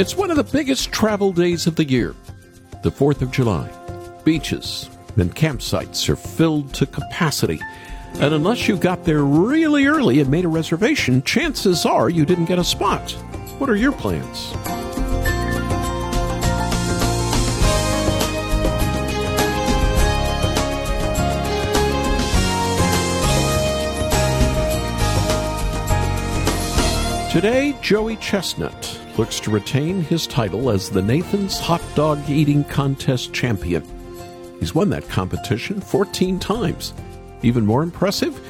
It's one of the biggest travel days of the year, the 4th of July. Beaches and campsites are filled to capacity. And unless you got there really early and made a reservation, chances are you didn't get a spot. What are your plans? Today, Joey Chestnut looks to retain his title as the Nathan's Hot Dog Eating Contest champion. He's won that competition 14 times. Even more impressive,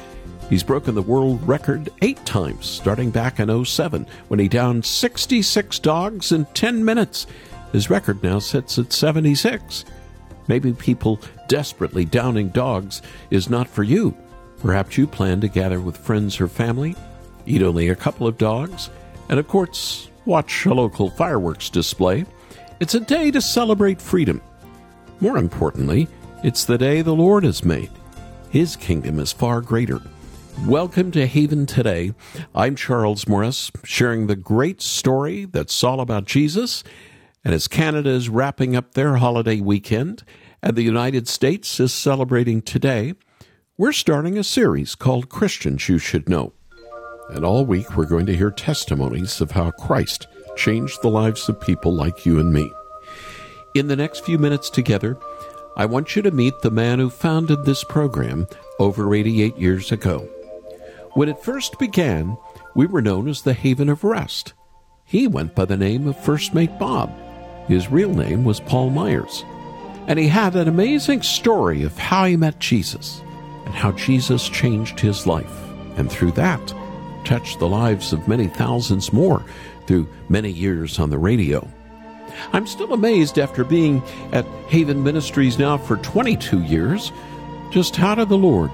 he's broken the world record eight times, starting back in 07 when he downed 66 dogs in 10 minutes. His record now sits at 76. Maybe people desperately downing dogs is not for you. Perhaps you plan to gather with friends or family eat only a couple of dogs, and of course, watch a local fireworks display. It's a day to celebrate freedom. More importantly, it's the day the Lord has made. His kingdom is far greater. Welcome to Haven Today. I'm Charles Morris, sharing the great story that's all about Jesus. And as Canada is wrapping up their holiday weekend and the United States is celebrating today, we're starting a series called Christians You Should Know. And all week, we're going to hear testimonies of how Christ changed the lives of people like you and me. In the next few minutes together, I want you to meet the man who founded this program over 88 years ago. When it first began, we were known as the Haven of Rest. He went by the name of First Mate Bob. His real name was Paul Myers. And he had an amazing story of how he met Jesus and how Jesus changed his life. And through that, touched the lives of many thousands more through many years on the radio. I'm still amazed after being at Haven Ministries now for 22 years. Just how did the Lord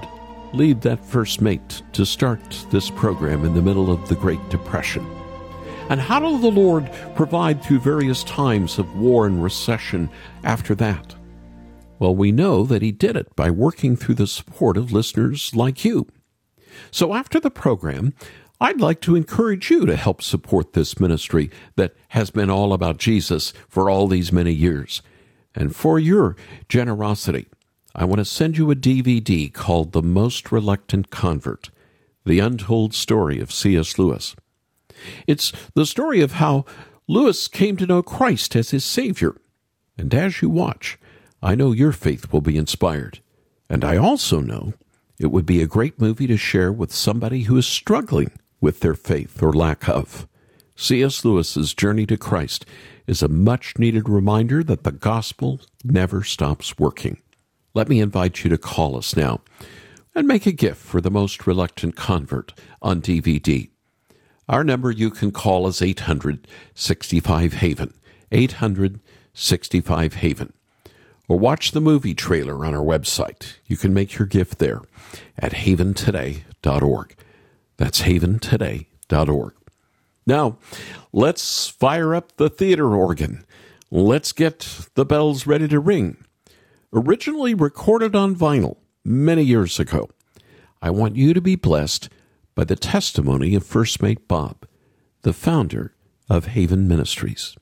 lead that first mate to start this program in the middle of the Great Depression? And how did the Lord provide through various times of war and recession after that? Well, we know that He did it by working through the support of listeners like you. So after the program, I'd like to encourage you to help support this ministry that has been all about Jesus for all these many years. And for your generosity, I want to send you a DVD called The Most Reluctant Convert The Untold Story of C.S. Lewis. It's the story of how Lewis came to know Christ as his Savior. And as you watch, I know your faith will be inspired. And I also know it would be a great movie to share with somebody who is struggling with their faith or lack of. C.S. Lewis's Journey to Christ is a much needed reminder that the gospel never stops working. Let me invite you to call us now and make a gift for the most reluctant convert on DVD. Our number you can call is 865 Haven. 865 Haven or watch the movie trailer on our website. You can make your gift there at haventoday.org. That's haventoday.org. Now, let's fire up the theater organ. Let's get the bells ready to ring. Originally recorded on vinyl many years ago, I want you to be blessed by the testimony of First Mate Bob, the founder of Haven Ministries.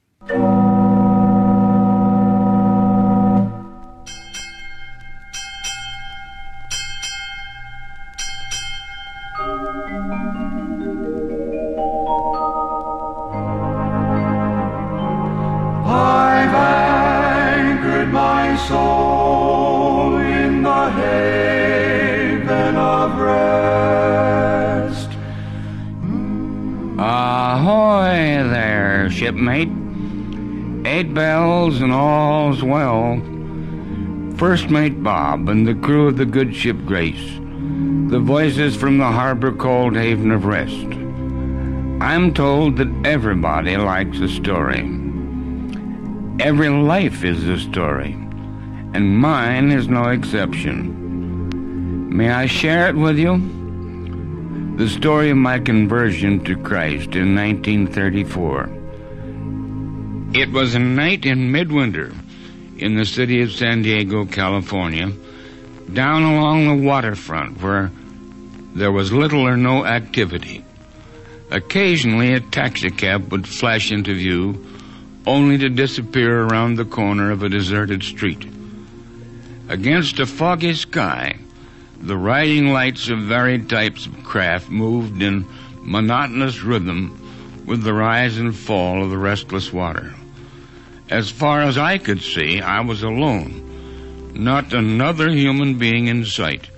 Shipmate. Eight bells and all's well. First Mate Bob and the crew of the good ship Grace. The voices from the harbor called Haven of Rest. I'm told that everybody likes a story. Every life is a story, and mine is no exception. May I share it with you? The story of my conversion to Christ in 1934. It was a night in midwinter in the city of San Diego, California, down along the waterfront where there was little or no activity. Occasionally, a taxicab would flash into view only to disappear around the corner of a deserted street. Against a foggy sky, the riding lights of varied types of craft moved in monotonous rhythm with the rise and fall of the restless water. As far as I could see, I was alone. Not another human being in sight.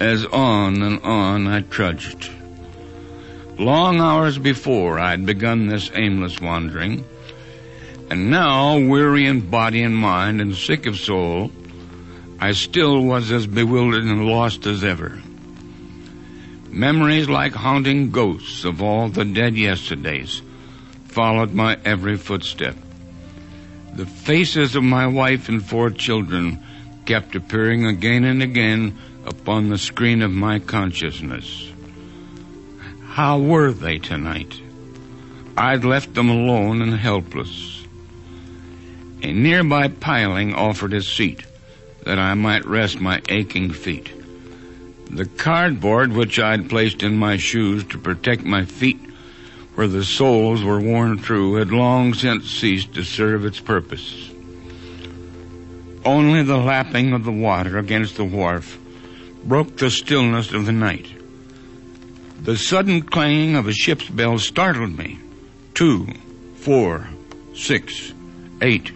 As on and on I trudged. Long hours before I'd begun this aimless wandering, and now, weary in body and mind and sick of soul, I still was as bewildered and lost as ever. Memories like haunting ghosts of all the dead yesterdays followed my every footstep. The faces of my wife and four children kept appearing again and again upon the screen of my consciousness. How were they tonight? I'd left them alone and helpless. A nearby piling offered a seat that I might rest my aching feet. The cardboard which I'd placed in my shoes to protect my feet where the soles were worn through had long since ceased to serve its purpose. Only the lapping of the water against the wharf broke the stillness of the night. The sudden clanging of a ship's bell startled me. Two, four, six, eight.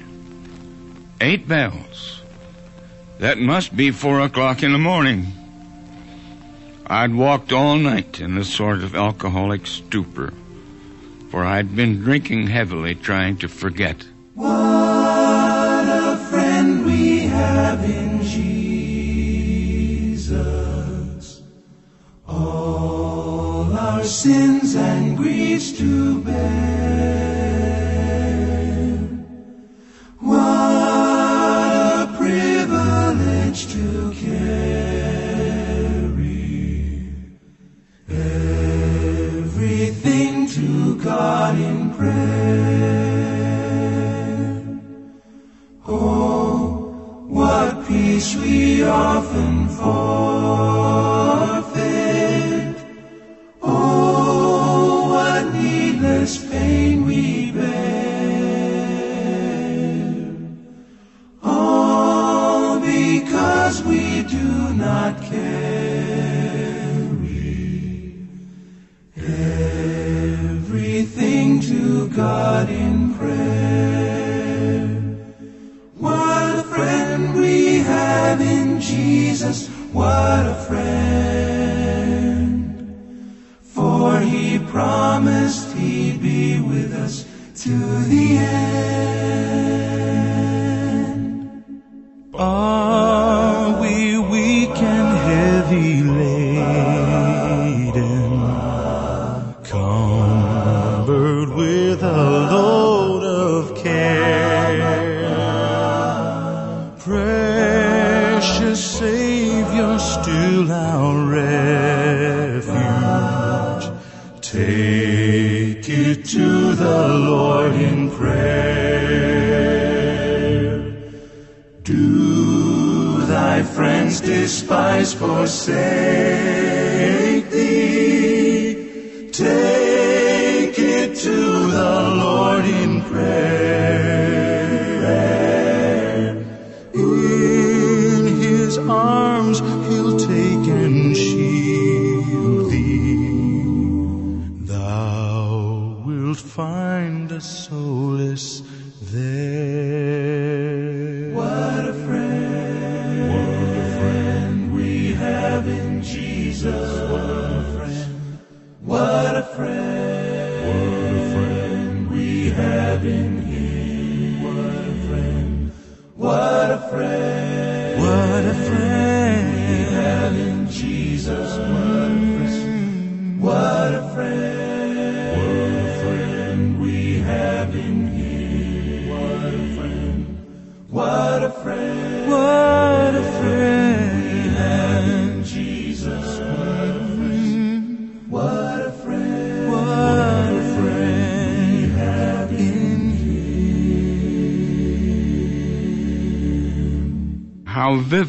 Eight bells. That must be four o'clock in the morning. I'd walked all night in a sort of alcoholic stupor, for I'd been drinking heavily trying to forget. What a friend we have in Jesus. All our sins and griefs to bear. Because we do not care. Take it to the Lord in prayer. Do thy friends despise, forsake thee? Take it to the Lord in prayer. Find a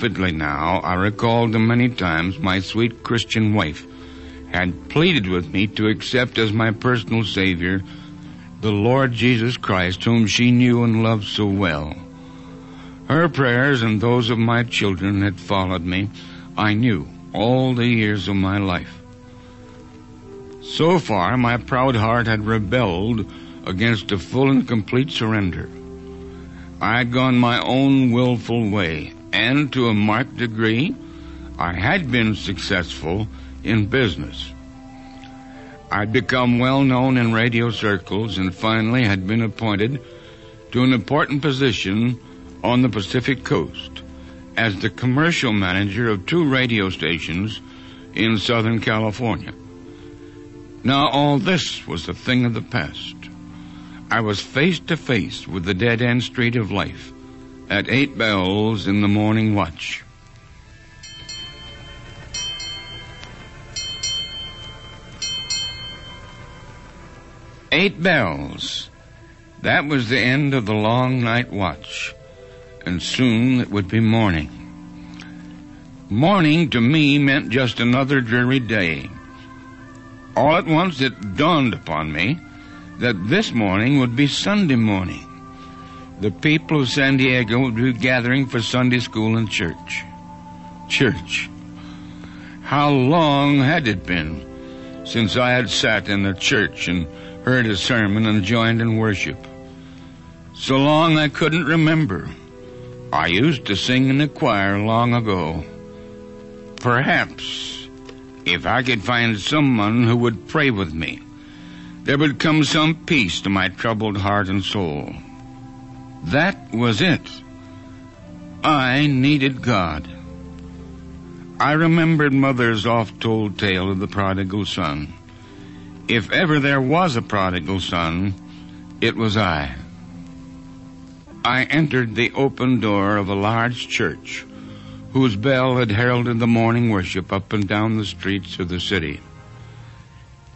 vividly now I recalled the many times my sweet Christian wife had pleaded with me to accept as my personal Savior the Lord Jesus Christ, whom she knew and loved so well. Her prayers and those of my children had followed me, I knew, all the years of my life. So far, my proud heart had rebelled against a full and complete surrender. I had gone my own willful way, and to a marked degree, I had been successful in business. I'd become well known in radio circles and finally had been appointed to an important position on the Pacific Coast as the commercial manager of two radio stations in Southern California. Now all this was a thing of the past. I was face to face with the dead end street of life at eight bells in the morning watch. Eight bells. That was the end of the long night watch, and soon it would be morning. Morning to me meant just another dreary day. All at once it dawned upon me that this morning would be Sunday morning. The people of San Diego would be gathering for Sunday school and church. Church. How long had it been since I had sat in a church and heard a sermon and joined in worship? So long I couldn't remember. I used to sing in the choir long ago. Perhaps if I could find someone who would pray with me, there would come some peace to my troubled heart and soul. That was it. I needed God. I remembered Mother's oft told tale of the prodigal son. If ever there was a prodigal son, it was I. I entered the open door of a large church whose bell had heralded the morning worship up and down the streets of the city.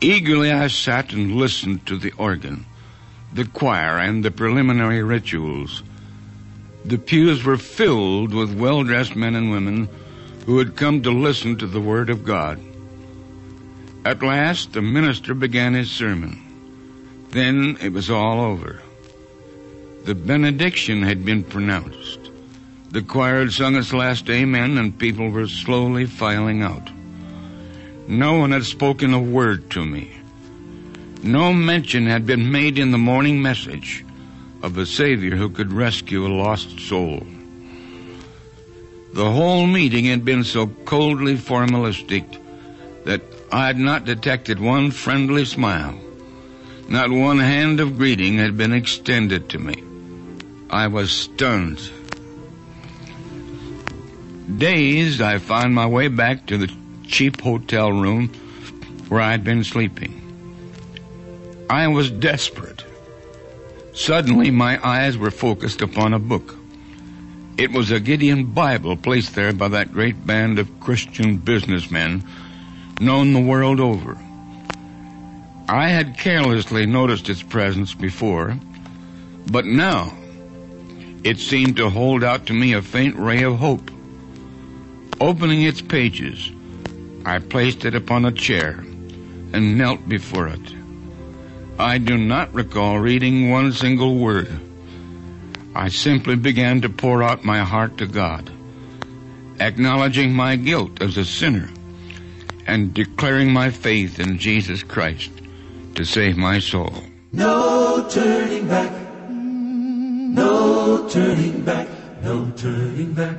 Eagerly I sat and listened to the organ, the choir, and the preliminary rituals. The pews were filled with well dressed men and women who had come to listen to the Word of God. At last, the minister began his sermon. Then it was all over. The benediction had been pronounced. The choir had sung its last amen, and people were slowly filing out. No one had spoken a word to me. No mention had been made in the morning message of a Savior who could rescue a lost soul. The whole meeting had been so coldly formalistic that I had not detected one friendly smile. Not one hand of greeting had been extended to me. I was stunned. Dazed, I found my way back to the cheap hotel room where I had been sleeping. I was desperate. Suddenly, my eyes were focused upon a book. It was a Gideon Bible placed there by that great band of Christian businessmen known the world over. I had carelessly noticed its presence before, but now it seemed to hold out to me a faint ray of hope. Opening its pages, I placed it upon a chair and knelt before it. I do not recall reading one single word. I simply began to pour out my heart to God, acknowledging my guilt as a sinner and declaring my faith in Jesus Christ to save my soul. No turning back. No turning back. No turning back.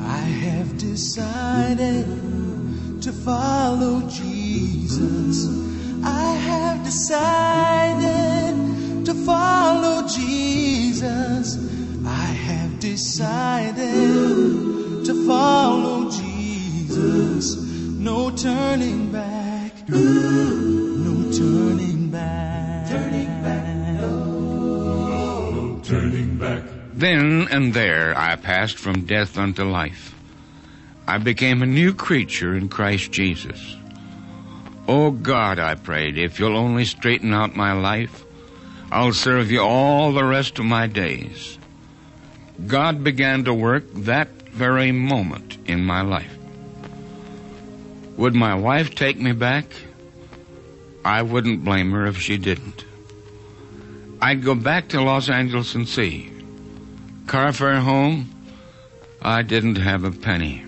I have decided to follow Jesus. I have decided to follow Jesus. I have decided to follow Jesus. No turning back. No turning back. Turning back. No turning back. Then and there I passed from death unto life. I became a new creature in Christ Jesus. Oh God, I prayed, if you'll only straighten out my life, I'll serve you all the rest of my days. God began to work that very moment in my life. Would my wife take me back? I wouldn't blame her if she didn't. I'd go back to Los Angeles and see. Car fare home? I didn't have a penny.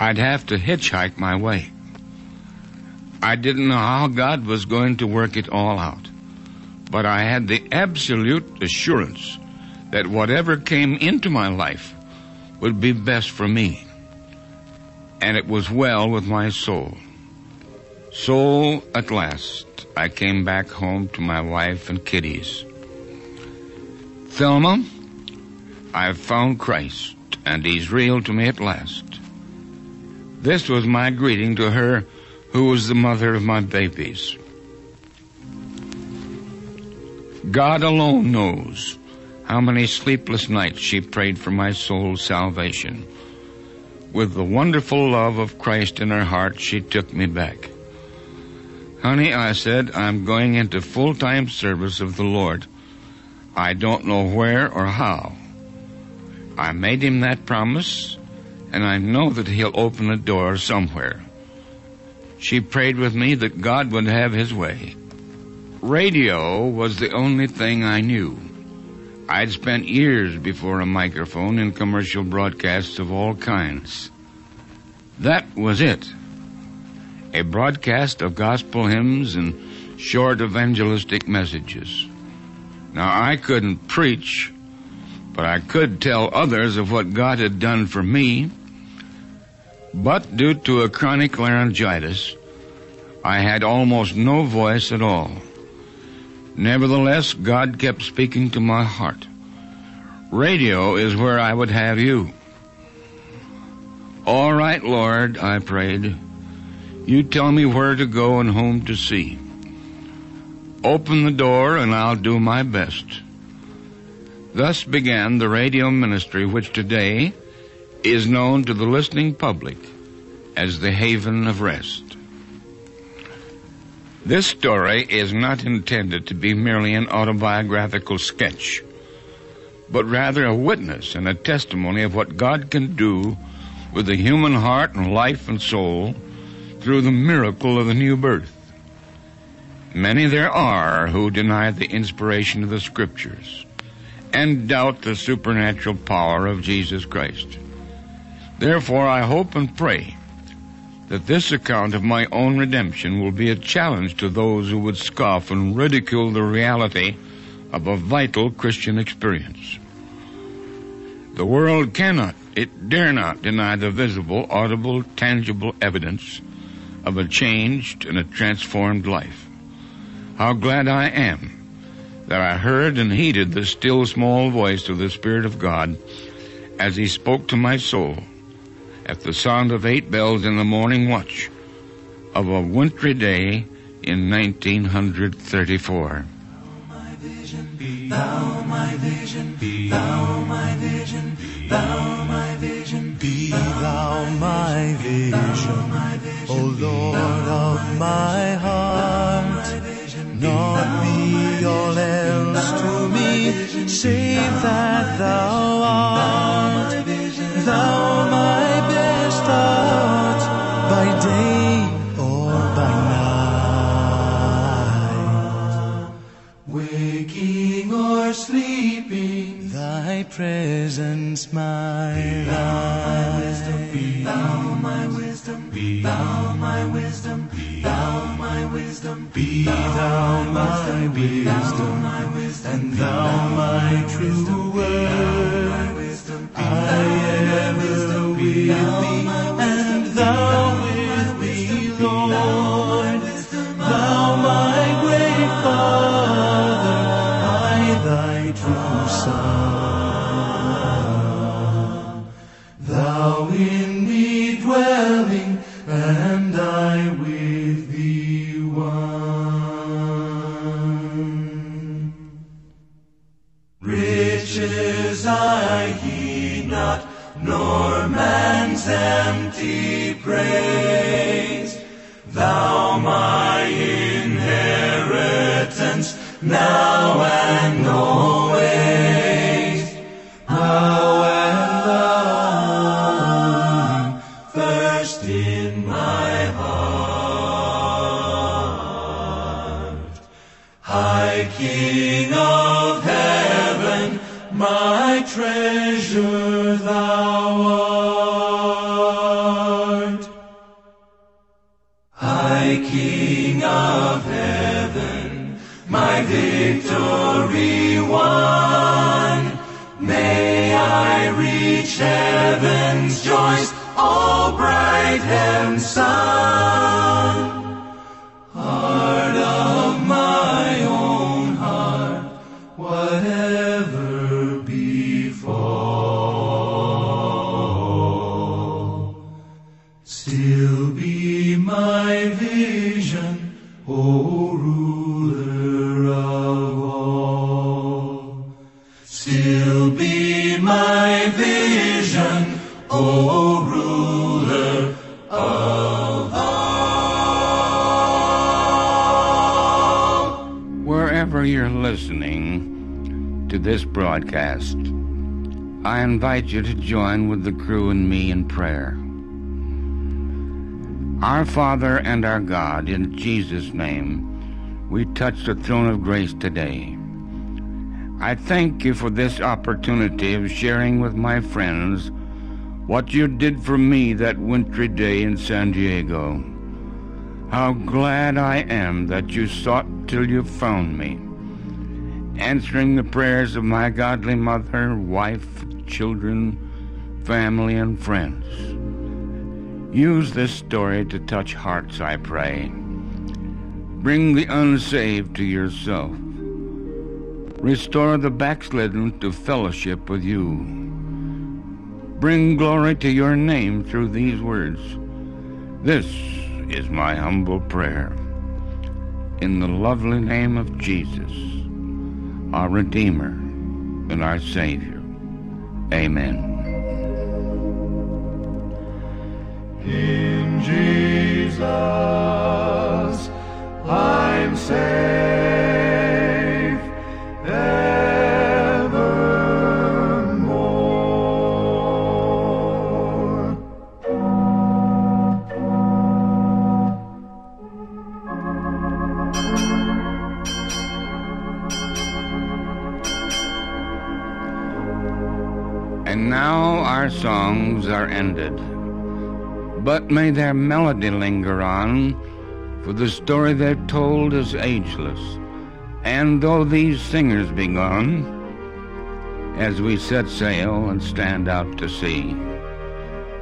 I'd have to hitchhike my way. I didn't know how God was going to work it all out. But I had the absolute assurance that whatever came into my life would be best for me. And it was well with my soul. So, at last, I came back home to my wife and kiddies. Thelma, I've found Christ, and He's real to me at last. This was my greeting to her who was the mother of my babies. God alone knows how many sleepless nights she prayed for my soul's salvation. With the wonderful love of Christ in her heart, she took me back. Honey, I said, I'm going into full-time service of the Lord. I don't know where or how. I made him that promise, and I know that he'll open a door somewhere. She prayed with me that God would have his way. Radio was the only thing I knew. I'd spent years before a microphone in commercial broadcasts of all kinds. That was it. A broadcast of gospel hymns and short evangelistic messages. Now, I couldn't preach, but I could tell others of what God had done for me. But due to a chronic laryngitis, I had almost no voice at all. Nevertheless, God kept speaking to my heart. Radio is where I would have you. All right, Lord, I prayed. You tell me where to go and whom to see. Open the door and I'll do my best. Thus began the radio ministry which today is known to the listening public as the Haven of Rest. This story is not intended to be merely an autobiographical sketch, but rather a witness and a testimony of what God can do with the human heart and life and soul through the miracle of the new birth. Many there are who deny the inspiration of the scriptures and doubt the supernatural power of Jesus Christ. Therefore, I hope and pray that this account of my own redemption will be a challenge to those who would scoff and ridicule the reality of a vital Christian experience. The world cannot, it dare not deny the visible, audible, tangible evidence of a changed and a transformed life. How glad I am that I heard and heeded the still small voice of the Spirit of God as He spoke to my soul at the sound of eight bells in the morning watch of a wintry day in 1934. Thou my vision, thou my vision, thou my vision, Be thou my vision, O Lord of my heart. Not be all else to me, save that thou presence my life. thou my wisdom, be thou my wisdom, be thou my wisdom, Be thou my wisdom, Be thou my wisdom, and thou my true word. King of heaven, my victory won. May I reach heaven's joys, all bright and sun. This broadcast, I invite you to join with the crew and me in prayer. Our Father and our God, in Jesus' name, we touch the throne of grace today. I thank you for this opportunity of sharing with my friends what you did for me that wintry day in San Diego. How glad I am that you sought till you found me, answering the prayers of my godly mother, wife, children, family, and friends. Use this story to touch hearts, I pray. Bring the unsaved to yourself. Restore the backslidden to fellowship with you. Bring glory to your name through these words. This is my humble prayer. In the lovely name of Jesus, our Redeemer and our Savior. Amen. In Jesus, I'm safe our songs are ended. But may their melody linger on, for the story they've told is ageless. And though these singers be gone, as we set sail and stand out to sea,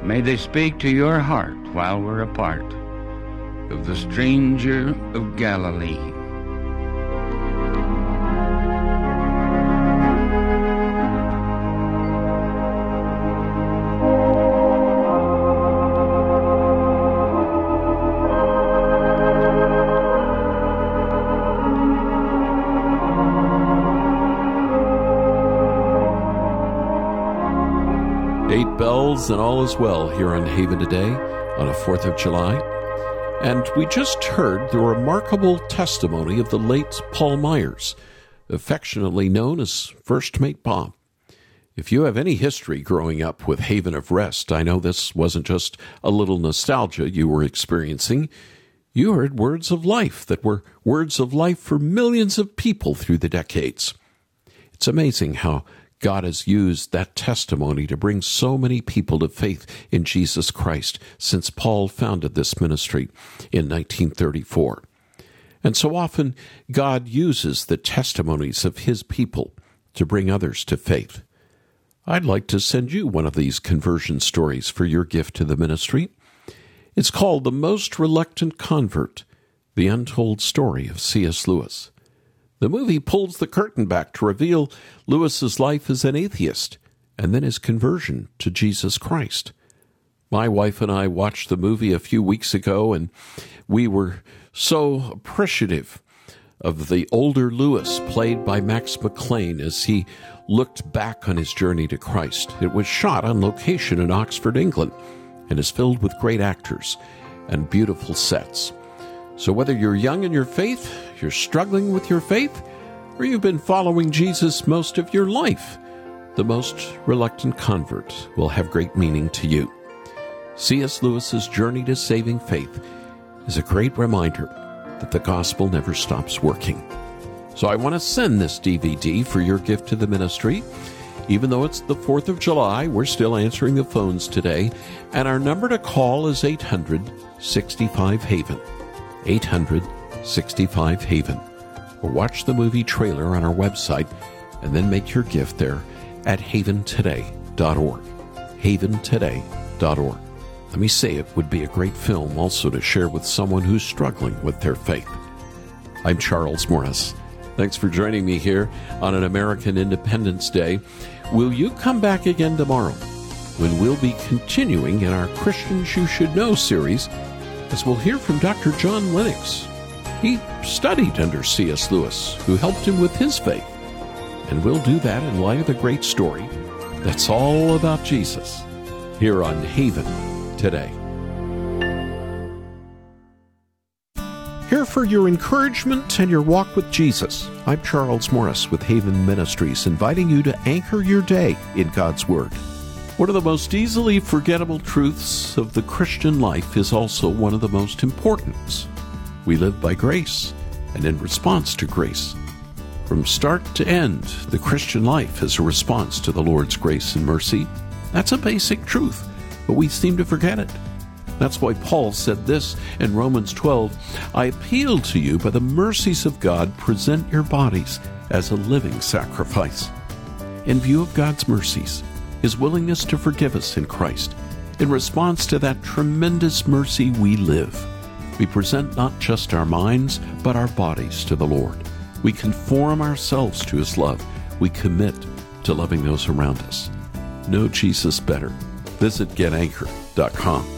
may they speak to your heart while we're apart of the stranger of Galilee. And all is well here on Haven today on a 4th of July. And we just heard the remarkable testimony of the late Paul Myers, affectionately known as First Mate Bob. If you have any history growing up with Haven of Rest, I know this wasn't just a little nostalgia you were experiencing. You heard words of life that were words of life for millions of people through the decades. It's amazing how God has used that testimony to bring so many people to faith in Jesus Christ since Paul founded this ministry in 1934. And so often, God uses the testimonies of his people to bring others to faith. I'd like to send you one of these conversion stories for your gift to the ministry. It's called The Most Reluctant Convert The Untold Story of C.S. Lewis. The movie pulls the curtain back to reveal Lewis's life as an atheist and then his conversion to Jesus Christ. My wife and I watched the movie a few weeks ago, and we were so appreciative of the older Lewis, played by Max McLean, as he looked back on his journey to Christ. It was shot on location in Oxford, England, and is filled with great actors and beautiful sets. So, whether you're young in your faith, you're struggling with your faith, or you've been following Jesus most of your life, the most reluctant convert will have great meaning to you. C.S. Lewis's journey to saving faith is a great reminder that the gospel never stops working. So I want to send this DVD for your gift to the ministry. Even though it's the 4th of July, we're still answering the phones today. And our number to call is 800 65 Haven. 800 65 Haven. Or watch the movie trailer on our website and then make your gift there at haventoday.org. Haventoday.org. Let me say it would be a great film also to share with someone who's struggling with their faith. I'm Charles Morris. Thanks for joining me here on an American Independence Day. Will you come back again tomorrow when we'll be continuing in our Christians You Should Know series as we'll hear from Dr. John Lennox. He studied under C.S. Lewis, who helped him with his faith. And we'll do that in light of the great story that's all about Jesus here on Haven today. Here for your encouragement and your walk with Jesus. I'm Charles Morris with Haven Ministries, inviting you to anchor your day in God's Word. One of the most easily forgettable truths of the Christian life is also one of the most important. We live by grace and in response to grace. From start to end, the Christian life is a response to the Lord's grace and mercy. That's a basic truth, but we seem to forget it. That's why Paul said this in Romans 12 I appeal to you by the mercies of God, present your bodies as a living sacrifice. In view of God's mercies, his willingness to forgive us in Christ, in response to that tremendous mercy, we live. We present not just our minds, but our bodies to the Lord. We conform ourselves to his love. We commit to loving those around us. Know Jesus better. Visit getanchor.com.